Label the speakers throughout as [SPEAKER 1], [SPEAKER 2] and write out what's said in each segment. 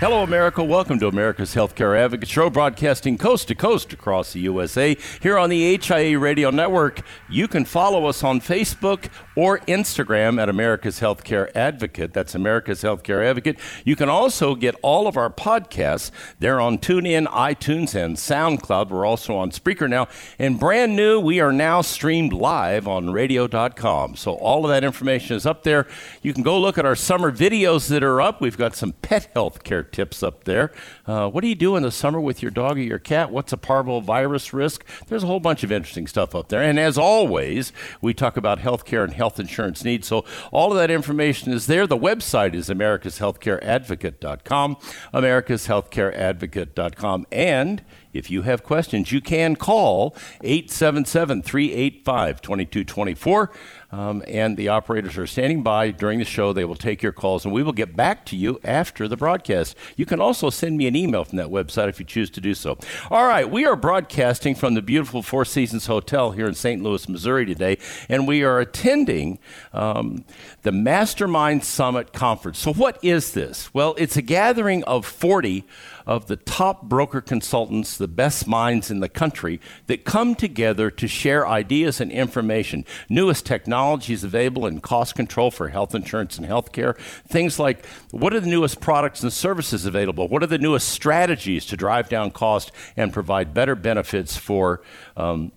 [SPEAKER 1] Hello, America. Welcome to America's Healthcare Advocate Show, broadcasting coast to coast across the USA. Here on the HIA Radio Network, you can follow us on Facebook or Instagram at America's Healthcare Advocate. That's America's Healthcare Advocate. You can also get all of our podcasts. They're on TuneIn, iTunes, and SoundCloud. We're also on Spreaker now. And brand new, we are now streamed live on radio.com. So all of that information is up there. You can go look at our summer videos that are up. We've got some pet health care tips up there. Uh, what do you do in the summer with your dog or your cat? What's a parvovirus risk? There's a whole bunch of interesting stuff up there. And as always, we talk about health care and health insurance needs. So all of that information is there. The website is americashealthcareadvocate.com, americashealthcareadvocate.com. And if you have questions, you can call 877 385 2224. Um, and the operators are standing by during the show. They will take your calls, and we will get back to you after the broadcast. You can also send me an email from that website if you choose to do so. All right, we are broadcasting from the beautiful Four Seasons Hotel here in St. Louis, Missouri today, and we are attending um, the Mastermind Summit Conference. So, what is this? Well, it's a gathering of 40 of the top broker consultants, the best minds in the country that come together to share ideas and information, newest technologies available in cost control for health insurance and healthcare. Things like what are the newest products and services available? What are the newest strategies to drive down cost and provide better benefits for um,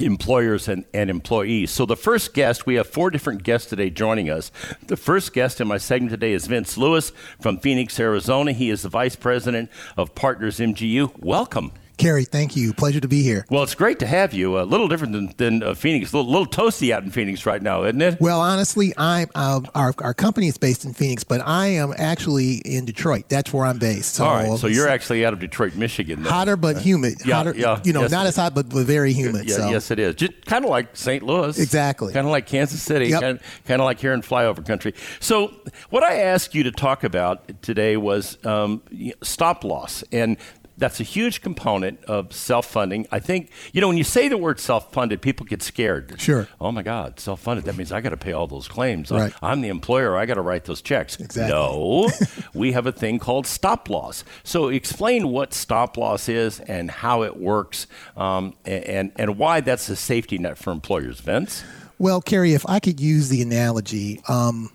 [SPEAKER 1] employers and, and employees. So, the first guest, we have four different guests today joining us. The first guest in my segment today is Vince Lewis from Phoenix, Arizona. He is the vice president of Partners MGU. Welcome.
[SPEAKER 2] Carrie, thank you. Pleasure to be here.
[SPEAKER 1] Well, it's great to have you. A little different than, than uh, Phoenix. A little, little, toasty out in Phoenix right now, isn't it?
[SPEAKER 2] Well, honestly, I'm uh, our our company is based in Phoenix, but I am actually in Detroit. That's where I'm based.
[SPEAKER 1] So, All right. So you're actually out of Detroit, Michigan. Then.
[SPEAKER 2] Hotter but humid.
[SPEAKER 1] Yeah,
[SPEAKER 2] hotter,
[SPEAKER 1] yeah.
[SPEAKER 2] You know,
[SPEAKER 1] yes.
[SPEAKER 2] not as hot, but, but very humid.
[SPEAKER 1] Yeah,
[SPEAKER 2] so.
[SPEAKER 1] Yes, it is. Just kind of like St. Louis.
[SPEAKER 2] Exactly.
[SPEAKER 1] Kind of like Kansas City.
[SPEAKER 2] Yep.
[SPEAKER 1] Kind, kind of like here in flyover country. So, what I asked you to talk about today was um, stop loss, and that's a huge component of self-funding. I think you know when you say the word self-funded, people get scared.
[SPEAKER 2] Sure.
[SPEAKER 1] Oh my God, self-funded. That means I got to pay all those claims.
[SPEAKER 2] Right.
[SPEAKER 1] I, am the employer. I got to write those checks.
[SPEAKER 2] Exactly.
[SPEAKER 1] No, we have a thing called stop loss. So explain what stop loss is and how it works, um, and and why that's a safety net for employers. Vince.
[SPEAKER 2] Well, Carrie, if I could use the analogy, um,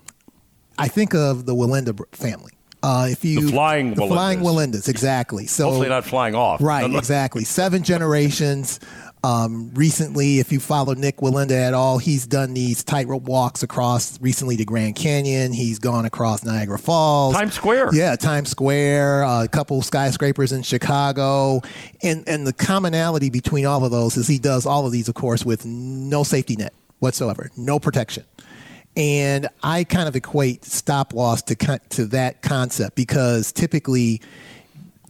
[SPEAKER 2] I think of the Wallenda family. Uh, if you
[SPEAKER 1] the flying
[SPEAKER 2] the
[SPEAKER 1] Wallendas.
[SPEAKER 2] flying Wallendas, exactly. So
[SPEAKER 1] hopefully not flying off.
[SPEAKER 2] Right, exactly. Seven generations. Um, recently, if you follow Nick Wallenda at all, he's done these tightrope walks across recently to Grand Canyon. He's gone across Niagara Falls,
[SPEAKER 1] Times Square.
[SPEAKER 2] Yeah, Times Square. Uh, a couple skyscrapers in Chicago, and and the commonality between all of those is he does all of these, of course, with no safety net whatsoever, no protection. And I kind of equate stop loss to to that concept because typically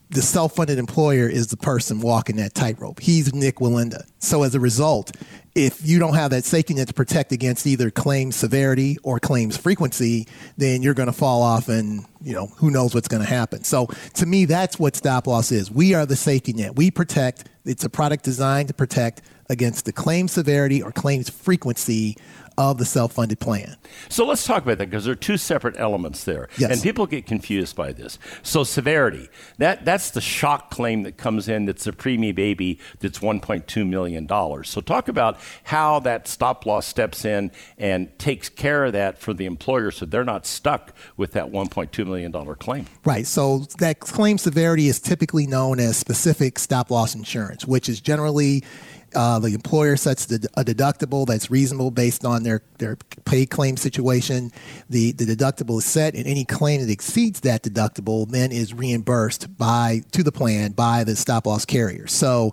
[SPEAKER 2] the self-funded employer is the person walking that tightrope. He's Nick Wallenda. So as a result, if you don't have that safety net to protect against either claims severity or claims frequency, then you're going to fall off and, you know, who knows what's going to happen. So to me, that's what stop loss is. We are the safety net. We protect. It's a product designed to protect against the claim severity or claims frequency of the self-funded plan.
[SPEAKER 1] So let's talk about that because there are two separate elements there,
[SPEAKER 2] Yes.
[SPEAKER 1] and people get confused by this. So severity that that's the shock claim that comes in. That's a preemie baby. That's 1.2 million dollars. So talk about how that stop loss steps in and takes care of that for the employer, so they're not stuck with that 1.2 million dollar claim.
[SPEAKER 2] Right. So that claim severity is typically known as specific stop loss insurance, which is generally uh, the employer sets the, a deductible that's reasonable based on their, their paid claim situation. The, the deductible is set, and any claim that exceeds that deductible then is reimbursed by to the plan by the stop loss carrier. So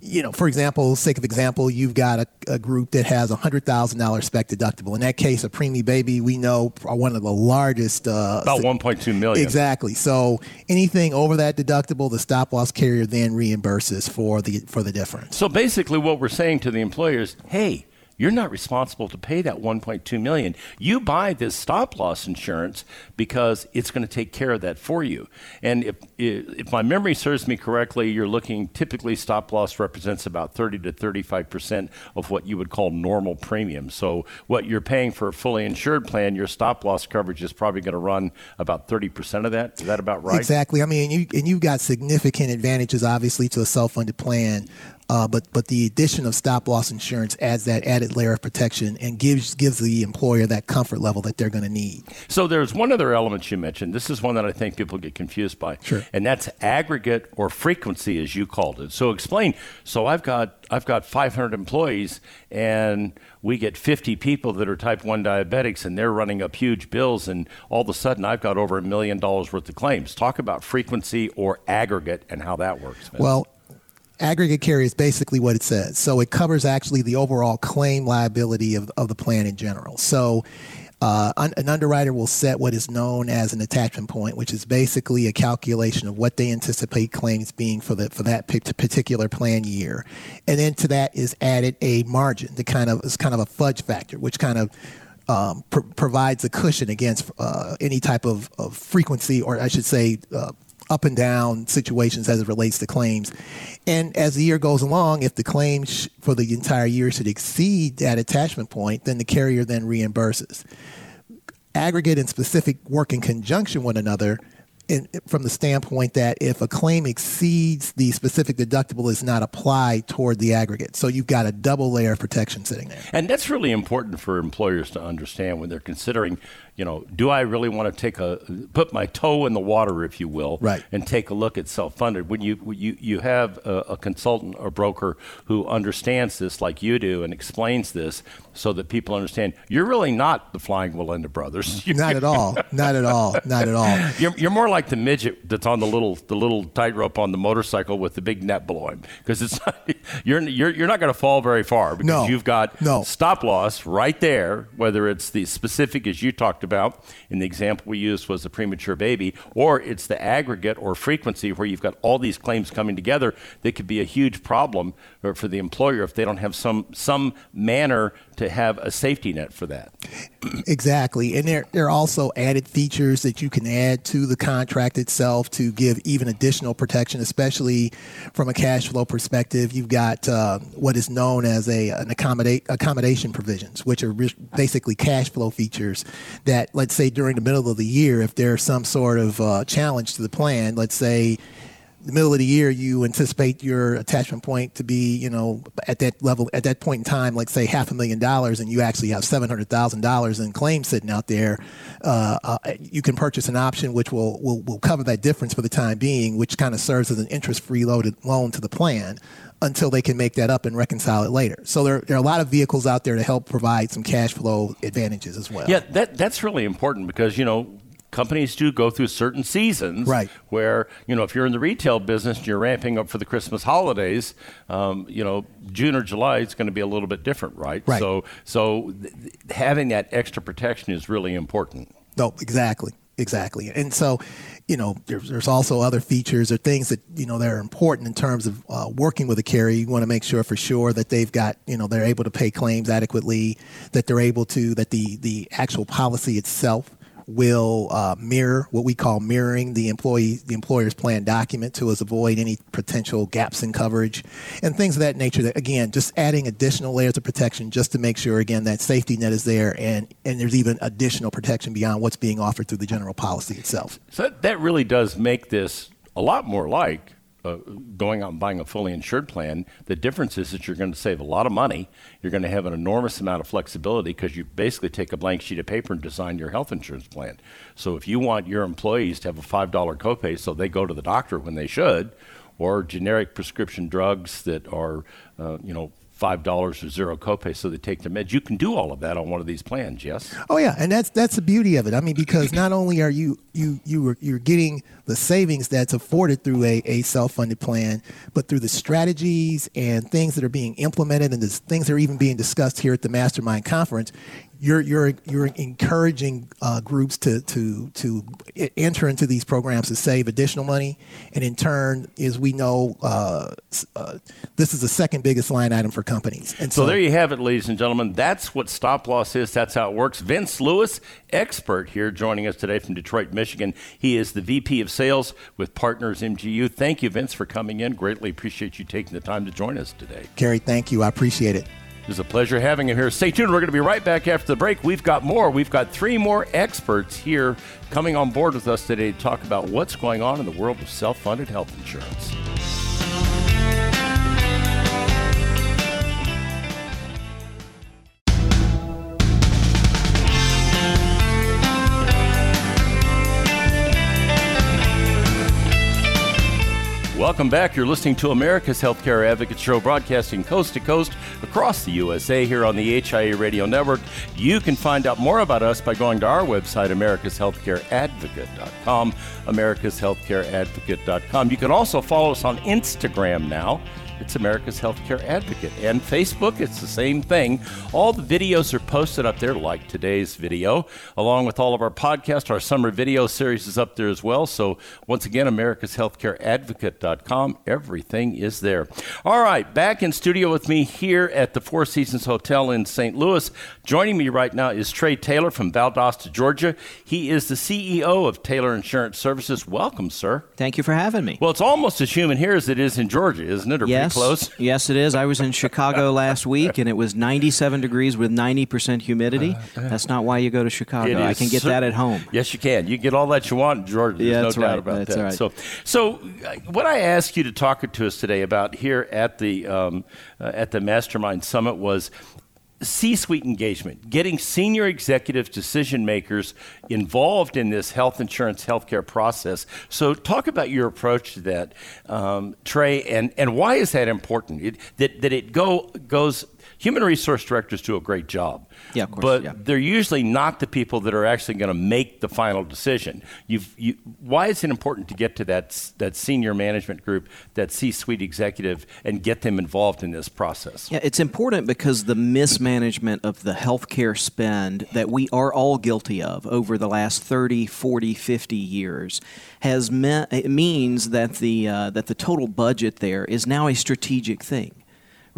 [SPEAKER 2] you know, for example, sake of example, you've got a, a group that has a hundred thousand dollar spec deductible. In that case, a preemie baby, we know are one of the largest. Uh,
[SPEAKER 1] About 1.2 million.
[SPEAKER 2] Exactly. So anything over that deductible, the stop loss carrier then reimburses for the for the difference.
[SPEAKER 1] So basically, what we're saying to the employers, hey. You're not responsible to pay that 1.2 million. You buy this stop loss insurance because it's going to take care of that for you. And if if my memory serves me correctly, you're looking typically stop loss represents about 30 to 35 percent of what you would call normal premium. So what you're paying for a fully insured plan, your stop loss coverage is probably going to run about 30 percent of that. Is that about right?
[SPEAKER 2] Exactly. I mean, you, and you've got significant advantages, obviously, to a self-funded plan. Uh, but but the addition of stop loss insurance adds that added layer of protection and gives gives the employer that comfort level that they're going to need.
[SPEAKER 1] So there's one other element you mentioned. This is one that I think people get confused by.
[SPEAKER 2] Sure.
[SPEAKER 1] And that's aggregate or frequency, as you called it. So explain. So I've got I've got 500 employees, and we get 50 people that are type 1 diabetics, and they're running up huge bills, and all of a sudden I've got over a million dollars worth of claims. Talk about frequency or aggregate and how that works. Vince.
[SPEAKER 2] Well, aggregate carrier is basically what it says. So it covers actually the overall claim liability of, of the plan in general. So uh, un- an underwriter will set what is known as an attachment point, which is basically a calculation of what they anticipate claims being for the for that p- particular plan year, and then to that is added a margin, the kind of is kind of a fudge factor, which kind of um, pr- provides a cushion against uh, any type of, of frequency, or I should say, uh, up and down situations as it relates to claims. And as the year goes along, if the claim sh- for the entire year should exceed that attachment point, then the carrier then reimburses. Aggregate and specific work in conjunction with another in, from the standpoint that if a claim exceeds the specific deductible is not applied toward the aggregate. So you've got a double layer of protection sitting there.
[SPEAKER 1] And that's really important for employers to understand when they're considering, you know, do I really want to take a put my toe in the water, if you will,
[SPEAKER 2] Right.
[SPEAKER 1] and take a look at self-funded? When you when you you have a, a consultant or broker who understands this like you do and explains this so that people understand, you're really not the Flying Wallenda Brothers.
[SPEAKER 2] Not at all. Not at all. Not at all.
[SPEAKER 1] You're, you're more like the midget that's on the little the little tightrope on the motorcycle with the big net below him because it's not, you're you're you're not going to fall very far because
[SPEAKER 2] No.
[SPEAKER 1] you've got
[SPEAKER 2] No.
[SPEAKER 1] stop loss right there. Whether it's the specific as you talked about in the example we used was the premature baby, or it's the aggregate or frequency where you've got all these claims coming together that could be a huge problem for for the employer if they don't have some some manner to have a safety net for that.
[SPEAKER 2] Exactly. And there, there are also added features that you can add to the contract itself to give even additional protection, especially from a cash flow perspective. You've got uh, what is known as a, an accommodate, accommodation provisions, which are re- basically cash flow features that, let's say, during the middle of the year, if there's some sort of uh, challenge to the plan, let's say, the middle of the year, you anticipate your attachment point to be, you know, at that level, at that point in time, like say half a million dollars, and you actually have seven hundred thousand dollars in claims sitting out there. Uh, uh, you can purchase an option which will, will will cover that difference for the time being, which kind of serves as an interest-free loaded loan to the plan until they can make that up and reconcile it later. So there, there are a lot of vehicles out there to help provide some cash flow advantages as well.
[SPEAKER 1] Yeah, that that's really important because you know companies do go through certain seasons,
[SPEAKER 2] Right.
[SPEAKER 1] Where you know if you're in the retail business and you're ramping up for the Christmas holidays, um, you know June or July is going to be a little bit different, right?
[SPEAKER 2] Right.
[SPEAKER 1] So so th- th- having that extra protection is really important.
[SPEAKER 2] No, exactly, exactly. And so, you know, there's, there's also other features or things that you know that are important in terms of uh, working with a carrier. You want to make sure for sure that they've got you know they're able to pay claims adequately, that they're able to that the the actual policy itself will uh, mirror what we call mirroring the employee the employer's plan document to us avoid any potential gaps in coverage and things of that nature that again just adding additional layers of protection just to make sure again that safety net is there and and there's even additional protection beyond what's being offered through the general policy itself.
[SPEAKER 1] So that, that really does make this a lot more like uh, going out and buying a fully insured plan, the difference is that you're going to save a lot of money. You're going to have an enormous amount of flexibility because you basically take a blank sheet of paper and design your health insurance plan. So if you want your employees to have a $5 copay so they go to the doctor when they should, or generic prescription drugs that are, uh, you know, five dollars or zero copay so they take their meds. You can do all of that on one of these plans, yes?
[SPEAKER 2] Oh yeah, and that's that's the beauty of it. I mean, because not only are you you you are, you're getting the savings that's afforded through a, a self-funded plan, but through the strategies and things that are being implemented and the things that are even being discussed here at the Mastermind Conference, you're you're you're encouraging uh, groups to to to enter into these programs to save additional money, and in turn, as we know, uh, uh, this is the second biggest line item for companies.
[SPEAKER 1] And so, so, there you have it, ladies and gentlemen. That's what stop loss is. That's how it works. Vince Lewis, expert here, joining us today from Detroit, Michigan. He is the VP of Sales with Partners MGU. Thank you, Vince, for coming in. Greatly appreciate you taking the time to join us today.
[SPEAKER 2] Carrie, thank you. I appreciate it.
[SPEAKER 1] It was a pleasure having him here. Stay tuned. We're going to be right back after the break. We've got more. We've got three more experts here coming on board with us today to talk about what's going on in the world of self funded health insurance. Welcome back. You're listening to America's Healthcare Advocate Show, broadcasting coast to coast across the USA here on the HIA Radio Network. You can find out more about us by going to our website, americashealthcareadvocate.com, americashealthcareadvocate.com. You can also follow us on Instagram now it's America's Healthcare Advocate. And Facebook, it's the same thing. All the videos are posted up there, like today's video, along with all of our podcasts. Our summer video series is up there as well. So, once again, America's Healthcare Advocate.com. Everything is there. All right, back in studio with me here at the Four Seasons Hotel in St. Louis. Joining me right now is Trey Taylor from Valdosta, Georgia. He is the CEO of Taylor Insurance Services. Welcome, sir.
[SPEAKER 3] Thank you for having me.
[SPEAKER 1] Well, it's almost as humid here as it is in Georgia, isn't it? Or
[SPEAKER 3] yes,
[SPEAKER 1] close.
[SPEAKER 3] Yes, it is. I was in Chicago last week, and it was 97 degrees with 90% humidity. Uh, That's not why you go to Chicago. I can get that at home.
[SPEAKER 1] Yes, you can. You get all that you want in Georgia. There's
[SPEAKER 3] yeah,
[SPEAKER 1] that's
[SPEAKER 3] no
[SPEAKER 1] right.
[SPEAKER 3] doubt
[SPEAKER 1] about
[SPEAKER 3] that's
[SPEAKER 1] that.
[SPEAKER 3] Right.
[SPEAKER 1] So, so uh, what I asked you to talk to us today about here at the um, uh, at the Mastermind Summit was C suite engagement, getting senior executive decision makers involved in this health insurance healthcare process. So, talk about your approach to that, um, Trey, and, and why is that important? It, that, that it go, goes human resource directors do a great job.
[SPEAKER 3] Yeah, of course.
[SPEAKER 1] But
[SPEAKER 3] yeah.
[SPEAKER 1] they're usually not the people that are actually going to make the final decision. You've, you, why is it important to get to that, that senior management group, that C suite executive, and get them involved in this process?
[SPEAKER 3] Yeah, it's important because the mismanagement of the healthcare spend that we are all guilty of over the last 30, 40, 50 years has it means that the, uh, that the total budget there is now a strategic thing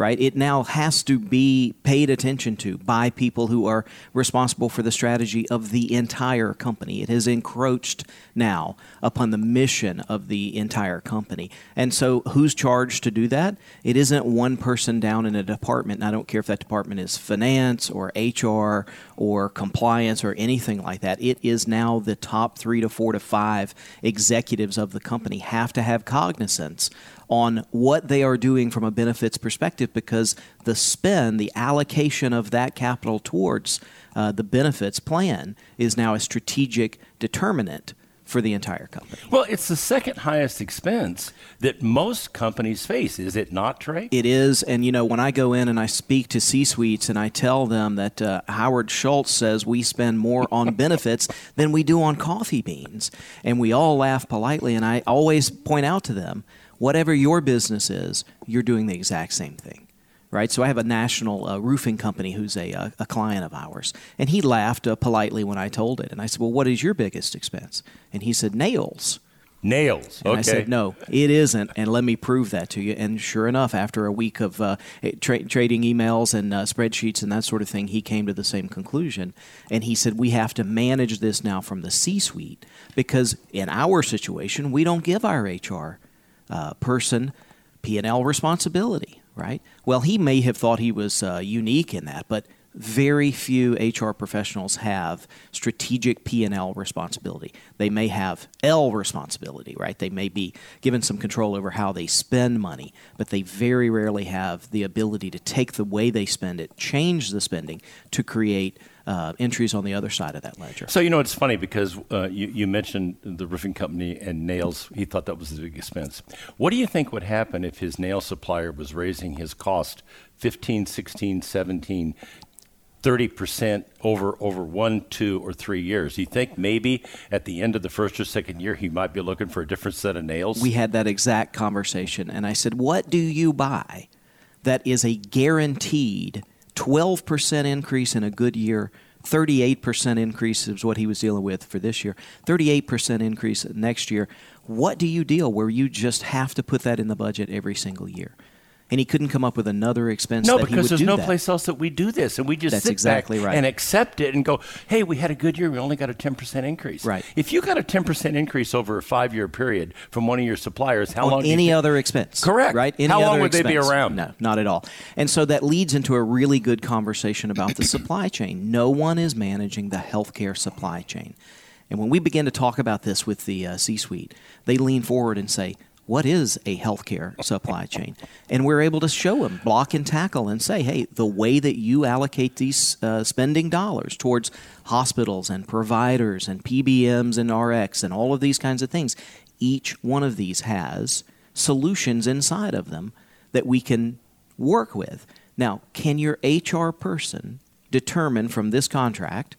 [SPEAKER 3] right? It now has to be paid attention to by people who are responsible for the strategy of the entire company. It has encroached now upon the mission of the entire company. And so, who's charged to do that? It isn't one person down in a department. And I don't care if that department is finance or HR or compliance or anything like that. It is now the top three to four to five executives of the company have to have cognizance on what they are doing from a benefits perspective because the spend, the allocation of that capital towards uh, the benefits plan is now a strategic determinant for the entire company.
[SPEAKER 1] Well, it's the second highest expense that most companies face, is it not, Trey?
[SPEAKER 3] It is. And, you know, when I go in and I speak to C suites and I tell them that uh, Howard Schultz says we spend more on benefits than we do on coffee beans, and we all laugh politely, and I always point out to them whatever your business is, you're doing the exact same thing. Right, so I have a national uh, roofing company who's a, uh, a client of ours, and he laughed uh, politely when I told it. And I said, "Well, what is your biggest expense?" And he said, "Nails."
[SPEAKER 1] Nails.
[SPEAKER 3] And
[SPEAKER 1] okay.
[SPEAKER 3] I said, no, it isn't, and let me prove that to you. And sure enough, after a week of uh, tra- trading emails and uh, spreadsheets and that sort of thing, he came to the same conclusion. And he said, we have to manage this now from the C-suite because in our situation, we don't give our HR uh, person P&L responsibility, right? Well, he may have thought he was uh, unique in that, but – very few HR professionals have strategic P&L responsibility. They may have L responsibility, right? They may be given some control over how they spend money, but they very rarely have the ability to take the way they spend it, change the spending to create uh, entries on the other side of that ledger.
[SPEAKER 1] So you know it's funny because uh, you, you mentioned the roofing company and nails. He thought that was the big expense. What do you think would happen if his nail supplier was raising his cost 15, 16, 17, 30% over over one, two, or three years. You think maybe at the end of the first or second year he might be looking for a different set of nails?
[SPEAKER 3] We had that exact conversation, and I said, What do you buy that is a guaranteed 12% increase in a good year? 38% increase is what he was dealing with for this year. 38% increase next year. What do you deal where you just have to put that in the budget every single year? And he couldn't come up with another expense.
[SPEAKER 1] No,
[SPEAKER 3] that
[SPEAKER 1] because there's no
[SPEAKER 3] that.
[SPEAKER 1] place else that we do this, and we just
[SPEAKER 3] That's
[SPEAKER 1] sit
[SPEAKER 3] exactly
[SPEAKER 1] back
[SPEAKER 3] right.
[SPEAKER 1] and accept it and go, "Hey, we had a good year. We only got a 10 percent increase."
[SPEAKER 3] Right.
[SPEAKER 1] If you got a 10 percent increase over a five year period from one of your suppliers, how
[SPEAKER 3] on
[SPEAKER 1] long?
[SPEAKER 3] any other expense.
[SPEAKER 1] Correct.
[SPEAKER 3] Right? Any
[SPEAKER 1] How long would they be around?
[SPEAKER 3] No, not at all. And so that leads into a really good conversation about the supply chain. No one is managing the healthcare supply chain. And when we begin to talk about this with the uh, C suite, they lean forward and say, what is a healthcare supply chain? And we're able to show them, block and tackle, and say, hey, the way that you allocate these uh, spending dollars towards hospitals and providers and PBMs and RX and all of these kinds of things, each one of these has solutions inside of them that we can work with. Now, can your HR person determine from this contract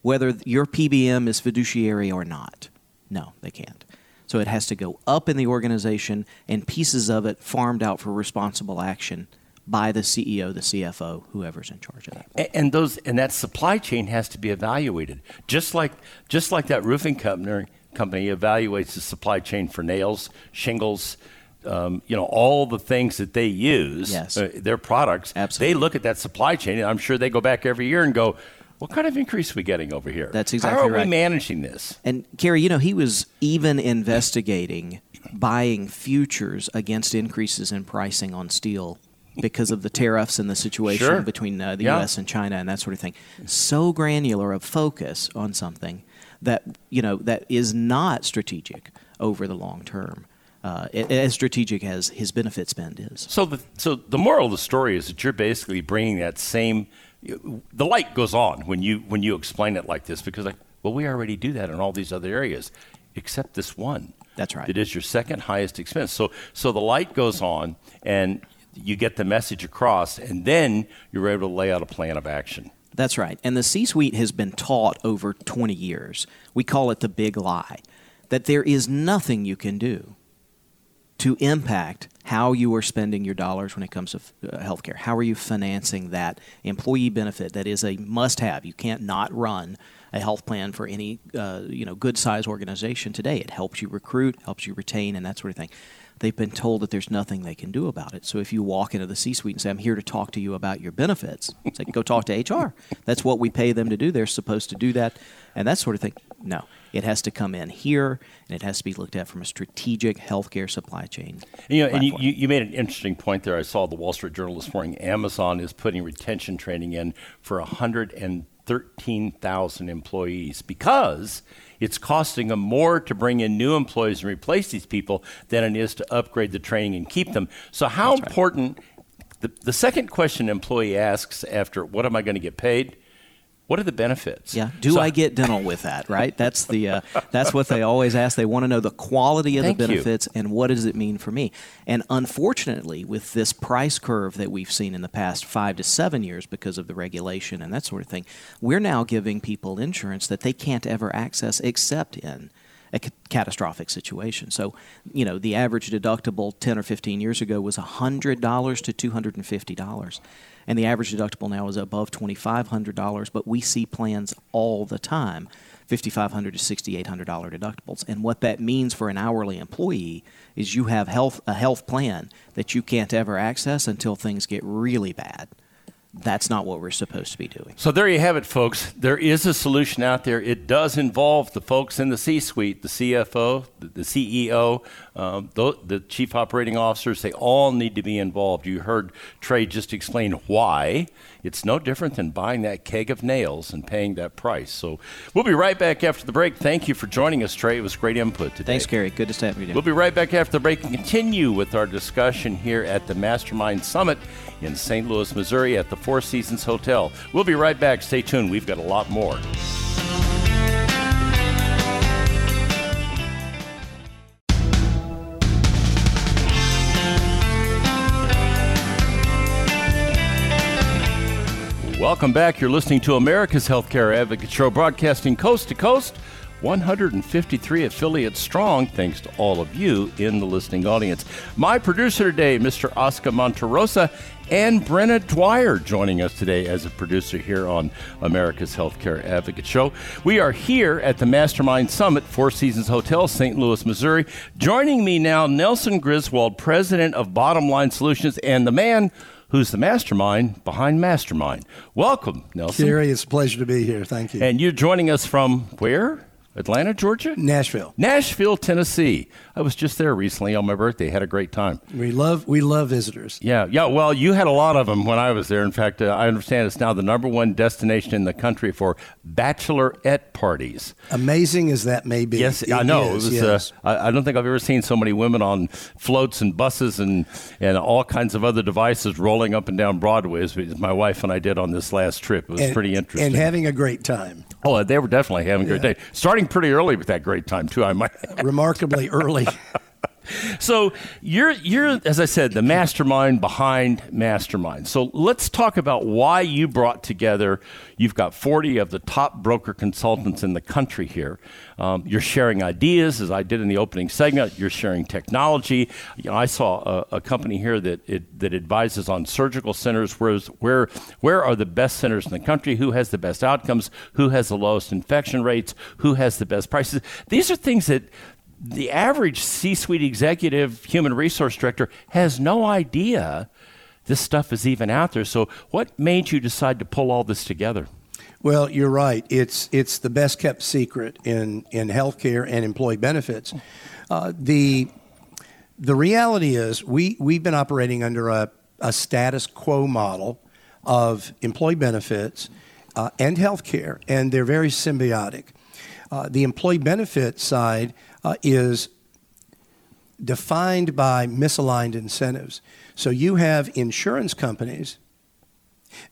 [SPEAKER 3] whether your PBM is fiduciary or not? No, they can't. So it has to go up in the organization and pieces of it farmed out for responsible action by the CEO, the CFO, whoever's in charge of that.
[SPEAKER 1] And those and that supply chain has to be evaluated just like just like that roofing company company evaluates the supply chain for nails shingles um, you know all the things that they use
[SPEAKER 3] Yes.
[SPEAKER 1] uh, their products
[SPEAKER 3] Absolutely.
[SPEAKER 1] they look at that supply chain and i'm sure they go back every year and go what kind of increase are we getting over here
[SPEAKER 3] That's exactly right.
[SPEAKER 1] how are we
[SPEAKER 3] right.
[SPEAKER 1] managing this
[SPEAKER 3] And Carrie, you know, he was even investigating buying futures against increases in pricing on steel because of the tariffs and the situation
[SPEAKER 1] Sure.
[SPEAKER 3] between uh, the
[SPEAKER 1] Yeah.
[SPEAKER 3] U.S. and China and that sort of thing. So granular of focus on something that you know that is not strategic over the long term, uh, as strategic as his benefit spend is.
[SPEAKER 1] So the so the moral of the story is that you're basically bringing that same. The light goes on when you when you explain it like this because like well we already do that in all these other areas, except this one.
[SPEAKER 3] That's right.
[SPEAKER 1] It is your second highest expense. So so the light goes on and you get the message across, and then you're able to lay out a plan of action.
[SPEAKER 3] That's right. And the C suite has been taught over 20 years. We call it the big lie that there is nothing you can do to impact how you are spending your dollars when it comes to uh, healthcare. How are you financing that employee benefit that is a must have? You can't not run a health plan for any uh, you know good size organization today. It helps you recruit, helps you retain, and that sort of thing. They've been told that there's nothing they can do about it. So if you walk into the C-suite and say, "I'm here to talk to you about your benefits," say, "Go talk to HR." That's what we pay them to do. They're supposed to do that, and that sort of thing. No, it has to come in here, and it has to be looked at from a strategic healthcare supply chain.
[SPEAKER 1] And, you know, and you, you, made an interesting point there. I saw the Wall Street Journal this morning. Amazon is putting retention training in for 113,000 employees because it's costing them more to bring in new employees and replace these people than it is to upgrade the training and keep them. So, how important? The, the second question an employee asks after, "What am I going to get paid?" What are the benefits?
[SPEAKER 3] Yeah. Do
[SPEAKER 1] So-
[SPEAKER 3] I get dental with that? Right. That's the uh, that's what they always ask. They want to know the quality of the
[SPEAKER 1] you.
[SPEAKER 3] benefits and what does it mean for me. And unfortunately, with this price curve that we've seen in the past five to seven years because of the regulation and that sort of thing, we're now giving people insurance that they can't ever access except in a catastrophic situation. So, you know, the average deductible 10 or 15 years ago was $100 to $250. And the average deductible now is above $2,500, but we see plans all the time $5,500 to $6,800 deductibles. And what that means for an hourly employee is you have health, a health plan that you can't ever access until things get really bad that's not what we're supposed to be doing.
[SPEAKER 1] So there you have it, folks. There is a solution out there. It does involve the folks in the C-suite, the CFO, the CEO, um, the, the, chief operating officers. They all need to be involved. You heard Trey just explain why. It's no different than buying that keg of nails and paying that price. So we'll be right back after the break. Thank you for joining us, Trey. It was great input today.
[SPEAKER 3] Thanks, Carrie. Good to with you.
[SPEAKER 1] We'll be right back after the break and continue with our discussion here at the Mastermind Summit in St. Louis, Missouri at the Four Seasons Hotel. We'll be right back. Stay tuned. We've got a lot more. Welcome back. You're listening to America's Healthcare Advocate Show, broadcasting coast to coast 153 affiliates strong, thanks to all of you in the listening audience. My producer today, Mr. Oscar Monterosa, and Brenna Dwyer joining us today as a producer here on America's Healthcare Advocate Show. We are here at the Mastermind Summit, Four Seasons Hotel, St. Louis, Missouri. Joining me now, Nelson Griswold, president of Bottom Line Solutions, and the man who's the mastermind behind Mastermind. Welcome, Nelson.
[SPEAKER 4] Carrie, it's a pleasure to be here. Thank you.
[SPEAKER 1] And you're joining us from where? Atlanta, Georgia?
[SPEAKER 4] Nashville.
[SPEAKER 1] Nashville, Tennessee. I was just there recently on my birthday. Had a great time.
[SPEAKER 4] We love we love visitors.
[SPEAKER 1] Yeah, yeah. Well, you had a lot of them when I was there. In fact, uh, I understand it's now the number one destination in the country for bachelorette parties.
[SPEAKER 4] Amazing as that may be.
[SPEAKER 1] Yes, I know. Is, it was, uh, yes. uh, I, I, don't think I've ever seen so many women on floats and buses and and all kinds of other devices rolling up and down Broadway as my wife and I did on this last trip. It was
[SPEAKER 4] and,
[SPEAKER 1] pretty interesting
[SPEAKER 4] and having a great time.
[SPEAKER 1] Oh, they were definitely having a great yeah. day. Starting pretty early with that great time too. I might
[SPEAKER 4] remarkably early.
[SPEAKER 1] so you're you're as I said the mastermind behind Mastermind. So let's talk about why you brought together. You've got 40 of the top broker consultants in the country here. Um, you're sharing ideas, as I did in the opening segment. You're sharing technology. You know, I saw a, a company here that it, that advises on surgical centers. Where's, where where are the best centers in the country? Who has the best outcomes? Who has the lowest infection rates? Who has the best prices? These are things that the average C suite executive, human resource director, has no idea this stuff is even out there. So, what made you decide to pull all this together?
[SPEAKER 4] Well, you're right. It's it's the best kept secret in in healthcare and employee benefits. Uh, the the reality is we we've been operating under a, a status quo model of employee benefits uh, and healthcare, and they're very symbiotic. Uh, the employee benefit side uh, is defined by misaligned incentives. So you have insurance companies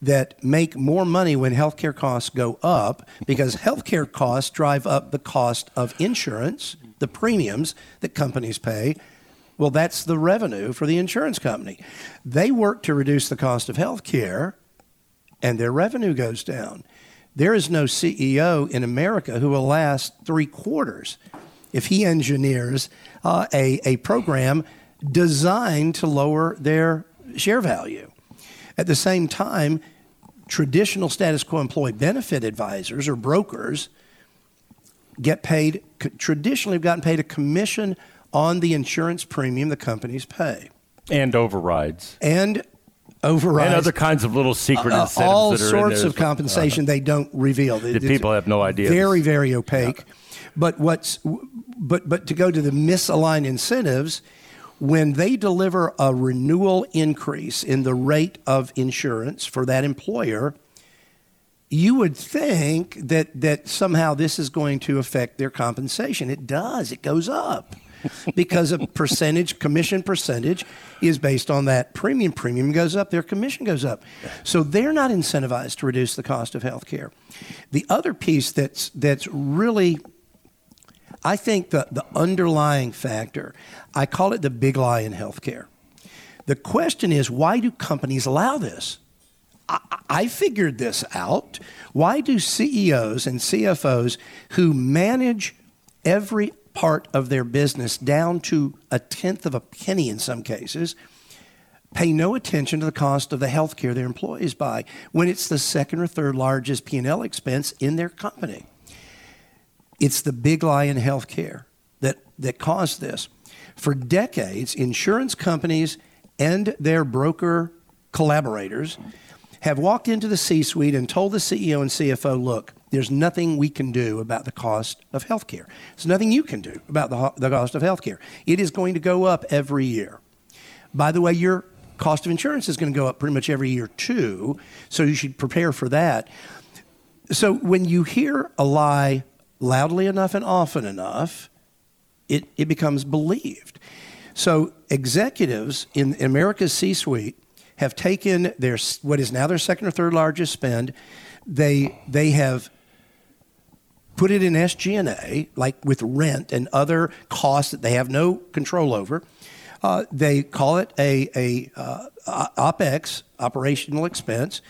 [SPEAKER 4] that make more money when healthcare costs go up because healthcare costs drive up the cost of insurance, the premiums that companies pay. Well, that's the revenue for the insurance company. They work to reduce the cost of healthcare and their revenue goes down. There is no CEO in America who will last three quarters if he engineers uh, a, a program designed to lower their share value. At the same time, traditional status quo employee benefit advisors or brokers get paid, traditionally have gotten paid a commission on the insurance premium the companies pay.
[SPEAKER 1] And overrides.
[SPEAKER 4] And overrides.
[SPEAKER 1] And other kinds of little secret uh, incentives.
[SPEAKER 4] All sorts of compensation uh, they don't reveal.
[SPEAKER 1] The people have no idea.
[SPEAKER 4] Very, very opaque. Yeah. But what's but but to go to the misaligned incentives, when they deliver a renewal increase in the rate of insurance for that employer, you would think that that somehow this is going to affect their compensation. It does. It goes up. because a percentage commission percentage is based on that premium premium goes up their commission goes up so they're not incentivized to reduce the cost of health care the other piece that's that's really I think the, the underlying factor, I call it the big lie in healthcare. The question is why do companies allow this? I, I figured this out. Why do CEOs and CFOs who manage every part of their business down to a tenth of a penny in some cases pay no attention to the cost of the health care their employees buy when it's the second or third largest P&L expense in their company. It's the big lie in healthcare that, that caused this. For decades, insurance companies and their broker collaborators have walked into the C suite and told the CEO and CFO, look, there's nothing we can do about the cost of healthcare. There's nothing you can do about the, the cost of healthcare. It is going to go up every year. By the way, your cost of insurance is going to go up pretty much every year too, so you should prepare for that. So when you hear a lie loudly enough and often enough, it, it becomes believed. So executives in America's C-suite have taken their what is now their second or third largest spend. They they have put it in SG&A, like with rent and other costs that they have no control over. Uh, they call it a, a uh, Uh, OPEX, operational expense,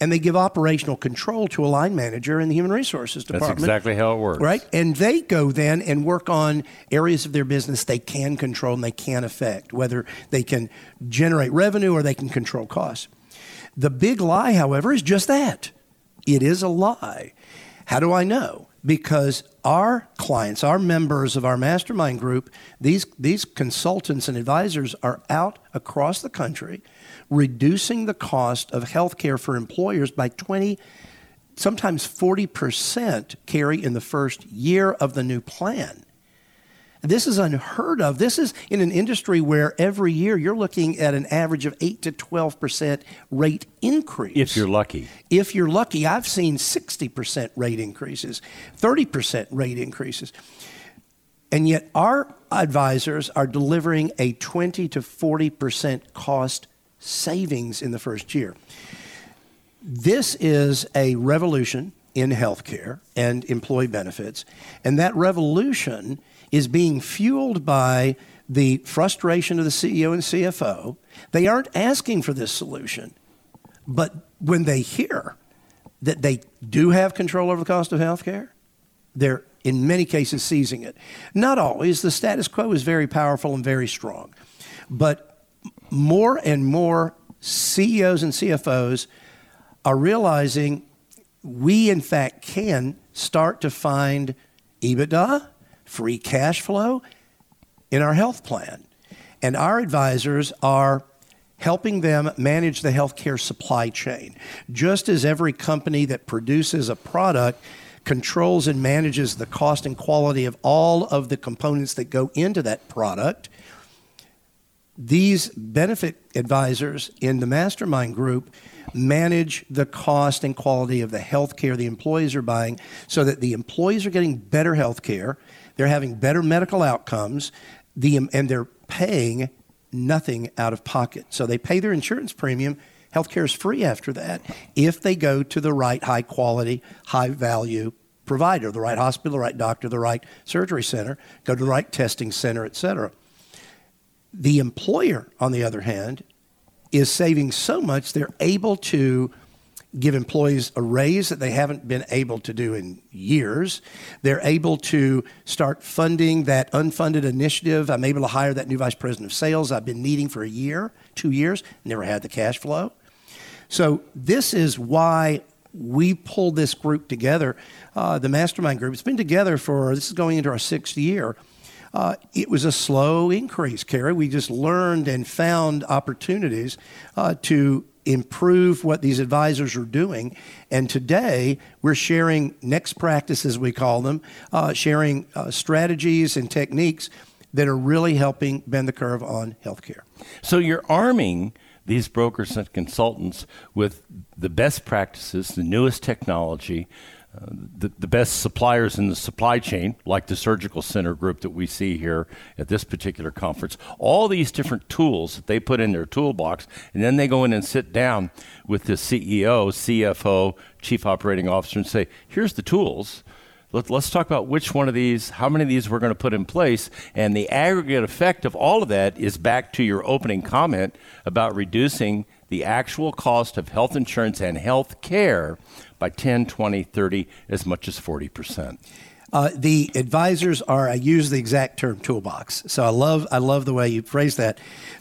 [SPEAKER 4] and they give operational control to a line manager in the human resources department.
[SPEAKER 1] That's exactly how it works.
[SPEAKER 4] Right? And they go then and work on areas of their business they can control and they can affect, whether they can generate revenue or they can control costs. The big lie, however, is just that it is a lie. How do I know? because our clients, our members of our mastermind group, these, these consultants and advisors are out across the country reducing the cost of health care for employers by 20, sometimes 40% Carrie in the first year of the new plan. This is unheard of. This is in an industry where every year you're looking at an average of 8 to 12% rate increase.
[SPEAKER 1] If you're lucky.
[SPEAKER 4] If you're lucky, I've seen 60% rate increases, 30% rate increases. And yet our advisors are delivering a 20 to 40% cost savings in the first year. This is a revolution in healthcare and employee benefits. And that revolution is being fueled by the frustration of the CEO and CFO. They aren't asking for this solution, but when they hear that they do have control over the cost of health care, they're in many cases seizing it. Not always. The status quo is very powerful and very strong. But more and more CEOs and CFOs are realizing we, in fact, can start to find EBITDA free cash flow in our health plan. And our advisors are helping them manage the healthcare supply chain. Just as every company that produces a product controls and manages the cost and quality of all of the components that go into that product, these benefit advisors in the mastermind group manage the cost and quality of the health care the employees are buying so that the employees are getting better health care they're having better medical outcomes, the, and they're paying nothing out of pocket. So they pay their insurance premium. Healthcare is free after that if they go to the right high quality, high value provider, the right hospital, the right doctor, the right surgery center, go to the right testing center, et cetera. The employer, on the other hand, is saving so much they're able to give employees a raise that they haven't been able to do in years. They're able to start funding that unfunded initiative. I'm able to hire that new vice president of sales I've been needing for a year, two years, never had the cash flow. So, this is why we pulled this group together, uh, the mastermind group. It's been together for, this is going into our sixth year. Uh, it was a slow increase, Carrie. We just learned and found opportunities uh, to improve what these advisors are doing. And today, we're sharing next practices, we call them, uh, sharing uh, strategies and techniques that are really helping bend the curve on healthcare.
[SPEAKER 1] So you're arming these brokers and consultants with the best practices, the newest technology, the, the best suppliers in the supply chain, like the surgical center group that we see here at this particular conference, all these different tools that they put in their toolbox, and then they go in and sit down with the CEO, CFO, Chief Operating Officer, and say, here's the tools. Let, us talk about which one of these, how many of these we're going to put in place. And the aggregate effect of all of that is back to your opening comment about reducing the actual cost of health insurance and health care by 10, 20, 30, as much as 40%.
[SPEAKER 4] Uh, the advisors are. I use the exact term toolbox. So I love. I love the way you phrase that.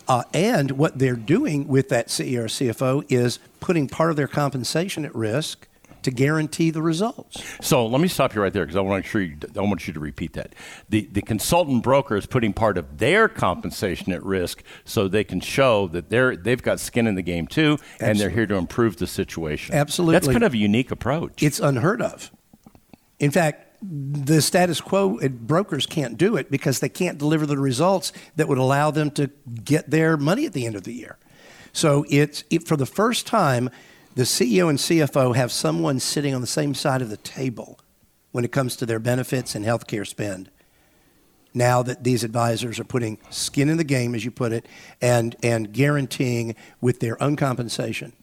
[SPEAKER 4] Uh, and what they're doing with that CEO or CFO is putting part of their compensation at risk to guarantee the results.
[SPEAKER 1] So let me stop you right there because I want to sure you, I want you to repeat that. The the consultant broker is putting part of their compensation at risk so they can show that they're they've got skin in the game too, Absolutely. and they're here to improve the situation.
[SPEAKER 4] Absolutely,
[SPEAKER 1] that's kind of a unique approach.
[SPEAKER 4] It's unheard of. In fact, the status quo brokers can't do it because they can't deliver the results that would allow them to get their money at the end of the year. So it's it, for the first time, the CEO and CFO have someone sitting on the same side of the table when it comes to their benefits and healthcare spend. Now that these advisors are putting skin in the game, as you put it, and and guaranteeing with their own compensation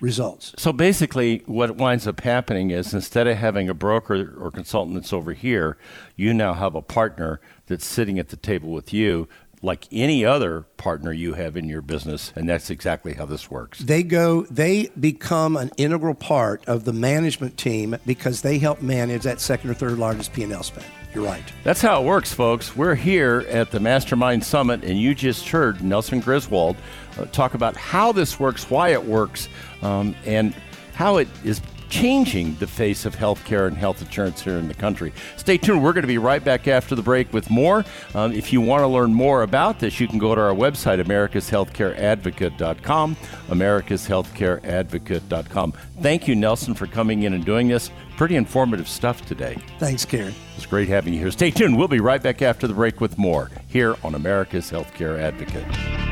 [SPEAKER 4] results.
[SPEAKER 1] So basically, what winds up happening is instead of having a broker or consultant that's over here, you now have a partner that's sitting at the table with you like any other partner you have in your business and that's exactly how this works.
[SPEAKER 4] They go they become an integral part of the management team because they help manage that second or third largest p&l spend. You're right.
[SPEAKER 1] That's how it works folks. We're here at the mastermind summit and you just heard nelson griswold uh, talk about how this works why it works um, and how it is changing the face of healthcare and health insurance here in the country. Stay tuned. We're going to be right back after the break with more. Um, if you want to learn more about this, you can go to our website, americashealthcareadvocate.com, americashealthcareadvocate.com. Thank you, Nelson, for coming in and doing this. Pretty informative stuff today.
[SPEAKER 4] Thanks, Carrie.
[SPEAKER 1] It's great having you here. Stay tuned. We'll be right back after the break with more here on America's Healthcare Advocate.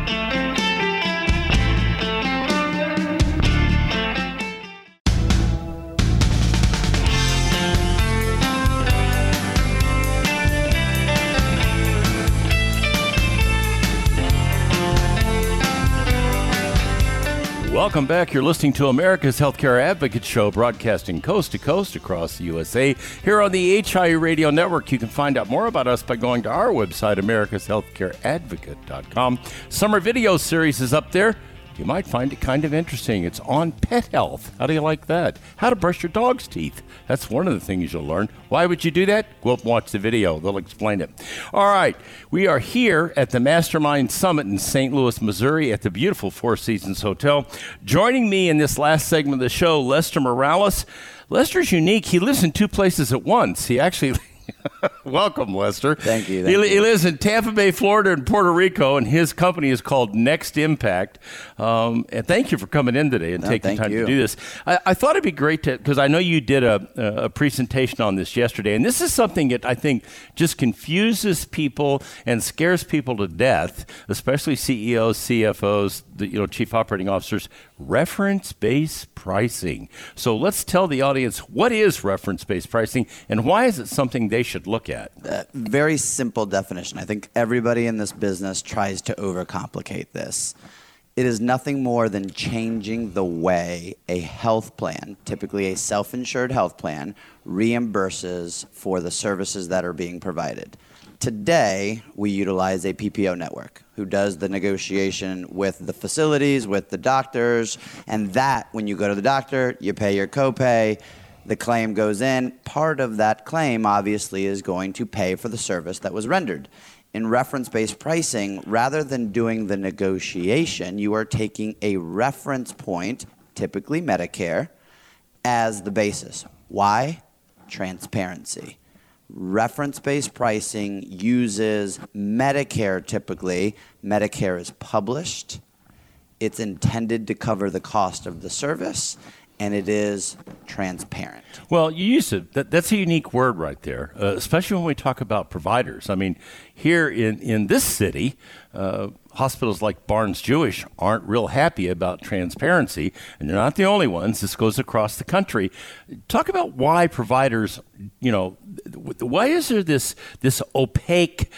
[SPEAKER 1] Welcome back. You're listening to America's Healthcare Advocate Show, broadcasting coast to coast across the USA. Here on the HIE Radio Network, you can find out more about us by going to our website, americashealthcareadvocate.com. Summer video series is up there. You might find it kind of interesting. It's on pet health. How do you like that? How to brush your dog's teeth. That's one of the things you'll learn. Why would you do that? Go and watch the video. They'll explain it. All right. We are here at the Mastermind Summit in St. Louis, Missouri at the beautiful Four Seasons Hotel. Joining me in this last segment of the show, Lester Morales. Lester's unique. He lives in two places at once. He actually Welcome, Lester.
[SPEAKER 5] Thank you.
[SPEAKER 1] Thank
[SPEAKER 5] he,
[SPEAKER 1] you. he, lives in Tampa Bay, Florida, and Puerto Rico, and his company is called Next Impact. Um, and thank you for coming in today and
[SPEAKER 5] no,
[SPEAKER 1] taking time
[SPEAKER 5] you.
[SPEAKER 1] to do this. I, I, thought it'd be great to, because I know you did a, a presentation on this yesterday, and this is something that I think just confuses people and scares people to death, especially CEOs, CFOs, the, you know, chief operating officers. Reference-based pricing. So let's tell the audience what is reference-based pricing and why is it something they should look at?
[SPEAKER 5] Uh, very simple definition. I think everybody in this business tries to overcomplicate this. It is nothing more than changing the way a health plan, typically a self insured health plan, reimburses for the services that are being provided. Today, we utilize a PPO network who does the negotiation with the facilities, with the doctors, and that, when you go to the doctor, you pay your copay the claim goes in, part of that claim obviously is going to pay for the service that was rendered. In reference based pricing, rather than doing the negotiation, you are taking a reference point, typically Medicare, as the basis. Why? Transparency. Reference based pricing uses Medicare typically. Medicare is published, it's intended to cover the cost of the service and it is transparent.
[SPEAKER 1] Well, you used to. That, that's a unique word right there, uh, especially when we talk about providers. I mean, here in, in this city, uh, hospitals like Barnes Jewish aren't real happy about transparency, and they're not the only ones. This goes across the country. Talk about why providers, you know, why is there this this opaque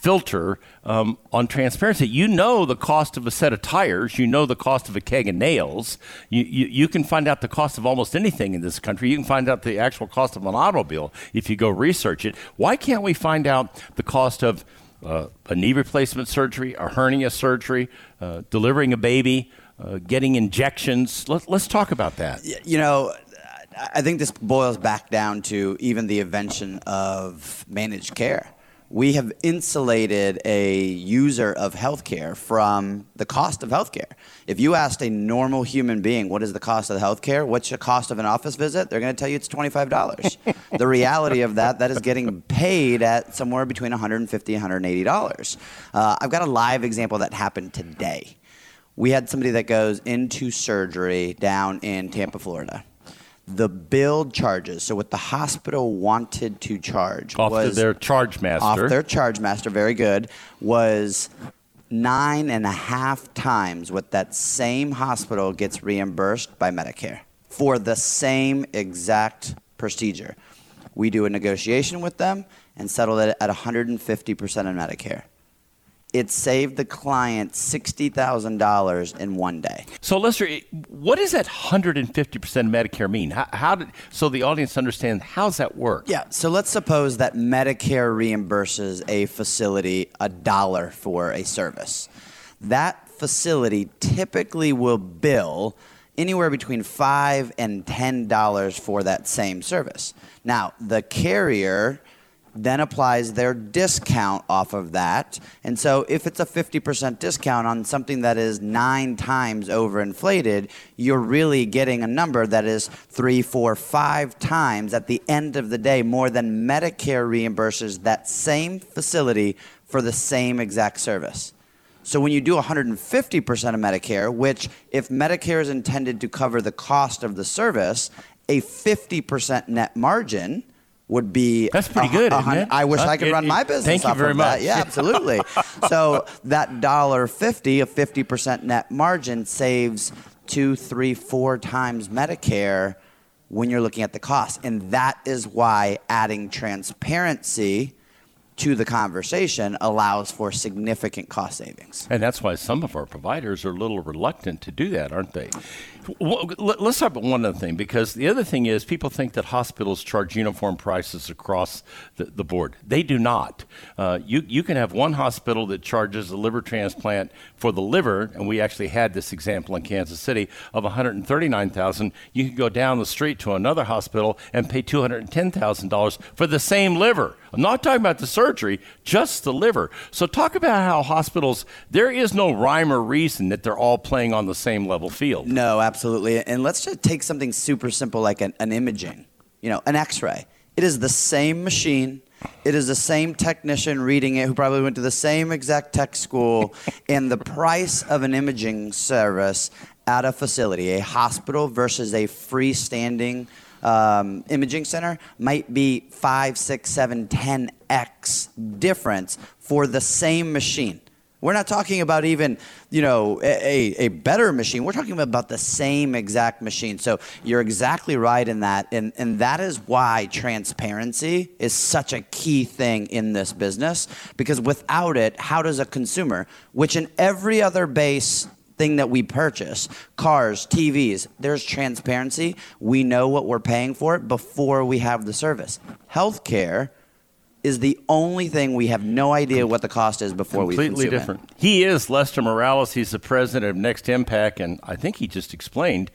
[SPEAKER 1] filter um, on transparency. You know the cost of a set of tires. You know the cost of a keg of nails. You, you, you, can find out the cost of almost anything in this country. You can find out the actual cost of an automobile if you go research it. Why can't we find out the cost of uh, a knee replacement surgery, a hernia surgery, uh, delivering a baby, uh, getting injections? Let, let's talk about that.
[SPEAKER 5] You know, I think this boils back down to even the invention of managed care. We have insulated a user of healthcare from the cost of healthcare. If you asked a normal human being what is the cost of healthcare, what's the cost of an office visit, they're going to tell you it's $25. the reality of that, that is getting paid at somewhere between $150 $180. Uh, I've got a live example that happened today. We had somebody that goes into surgery down in Tampa, Florida the billed charges. So what the hospital wanted to charge
[SPEAKER 1] Off
[SPEAKER 5] was
[SPEAKER 1] their charge master.
[SPEAKER 5] off their charge master, very good, was nine and a half times what that same hospital gets reimbursed by Medicare for the same exact procedure. We do a negotiation with them and settle it at 150% of Medicare. It saved the client $60,000 in one day.
[SPEAKER 1] So, Lester, what does that 150% Medicare mean? How, how did so the audience understand how does that work?
[SPEAKER 5] Yeah, so let's suppose that Medicare reimburses a facility a dollar for a service. That facility typically will bill anywhere between five and ten dollars for that same service. Now, the carrier then applies their discount off of that. And so if it's a 50% discount on something that is nine times overinflated, you're really getting a number that is three, four, five times at the end of the day more than Medicare reimburses that same facility for the same exact service. So when you do 150% of Medicare, which if Medicare is intended to cover the cost of the service, a 50% net margin would be
[SPEAKER 1] That's pretty
[SPEAKER 5] a-
[SPEAKER 1] good,
[SPEAKER 5] a
[SPEAKER 1] isn't it?
[SPEAKER 5] I wish I could run my business.
[SPEAKER 1] thank you
[SPEAKER 5] off
[SPEAKER 1] very
[SPEAKER 5] of that.
[SPEAKER 1] much.
[SPEAKER 5] Yeah, absolutely. so that dollar fifty, a fifty percent net margin, saves two, three, four times Medicare when you're looking at the cost, and that is why adding transparency to the conversation allows for significant cost savings.
[SPEAKER 1] And that's why some of our providers are a little reluctant to do that, aren't they? Well, let- Let's talk about one other thing because the other thing is people think that hospitals charge uniform prices across the, the board. They do not. Uh, you, you can have one hospital that charges a liver transplant for the liver, and we actually had this example in Kansas City of 139,000. You can go down the street to another hospital and pay $210,000 for the same liver. I'm not talking about the surgery, just the liver. So talk about how hospitals there is no rhyme or reason that they're all playing on the same level field.
[SPEAKER 5] No, absolutely. And let's just take something super simple like an, an imaging, you know, an x ray. It is the same machine. It is the same technician reading it who probably went to the same exact tech school. and the price of an imaging service at a facility, a hospital versus a freestanding um, imaging center, might be five, six, seven, ten x difference for the same machine. We're not talking about even, you know, a, a better machine. We're talking about the same exact machine. So you're exactly right in that. And, and that is why transparency is such a key thing in this business. Because without it, how does a consumer, which in every other base thing that we purchase cars, TVs there's transparency. We know what we're paying for it before we have the service. Healthcare is the only thing we have no idea what the cost is before we
[SPEAKER 1] Completely
[SPEAKER 5] consume it.
[SPEAKER 1] different. He is Lester Morales. He's the president of Next Impact, and I think he just explained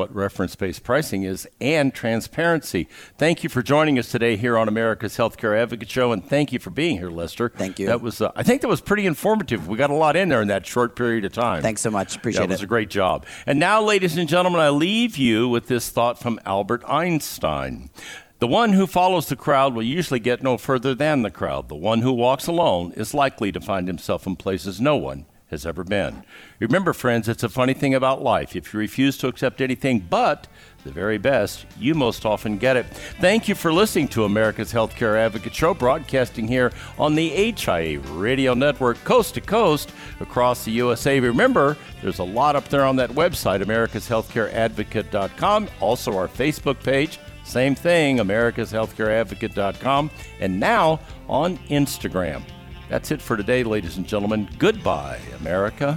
[SPEAKER 1] what reference based pricing is and transparency. Thank you for joining us today here on America's Healthcare Advocate Show, and thank you for being here, Lester.
[SPEAKER 5] Thank you.
[SPEAKER 1] That was, uh, I think, that was pretty informative. We got a lot in there in that short period of time.
[SPEAKER 5] Thanks so much. Appreciate it.
[SPEAKER 1] That was a great job. And now, ladies and gentlemen, I leave you with this thought from Albert Einstein. The one who follows the crowd will usually get no further than the crowd. The one who walks alone is likely to find himself in places no one has ever been. Remember, friends, it's a funny thing about life. If you refuse to accept anything but the very best, you most often get it. Thank you for listening to America's Healthcare Advocate Show, broadcasting here on the HIA Radio Network, coast to coast across the USA. Remember, there's a lot up there on that website, americashealthcareadvocate.com. Also, our Facebook page. Same thing, americashealthcareadvocate.com, and now on Instagram. That's it for today, ladies and gentlemen. Goodbye, America.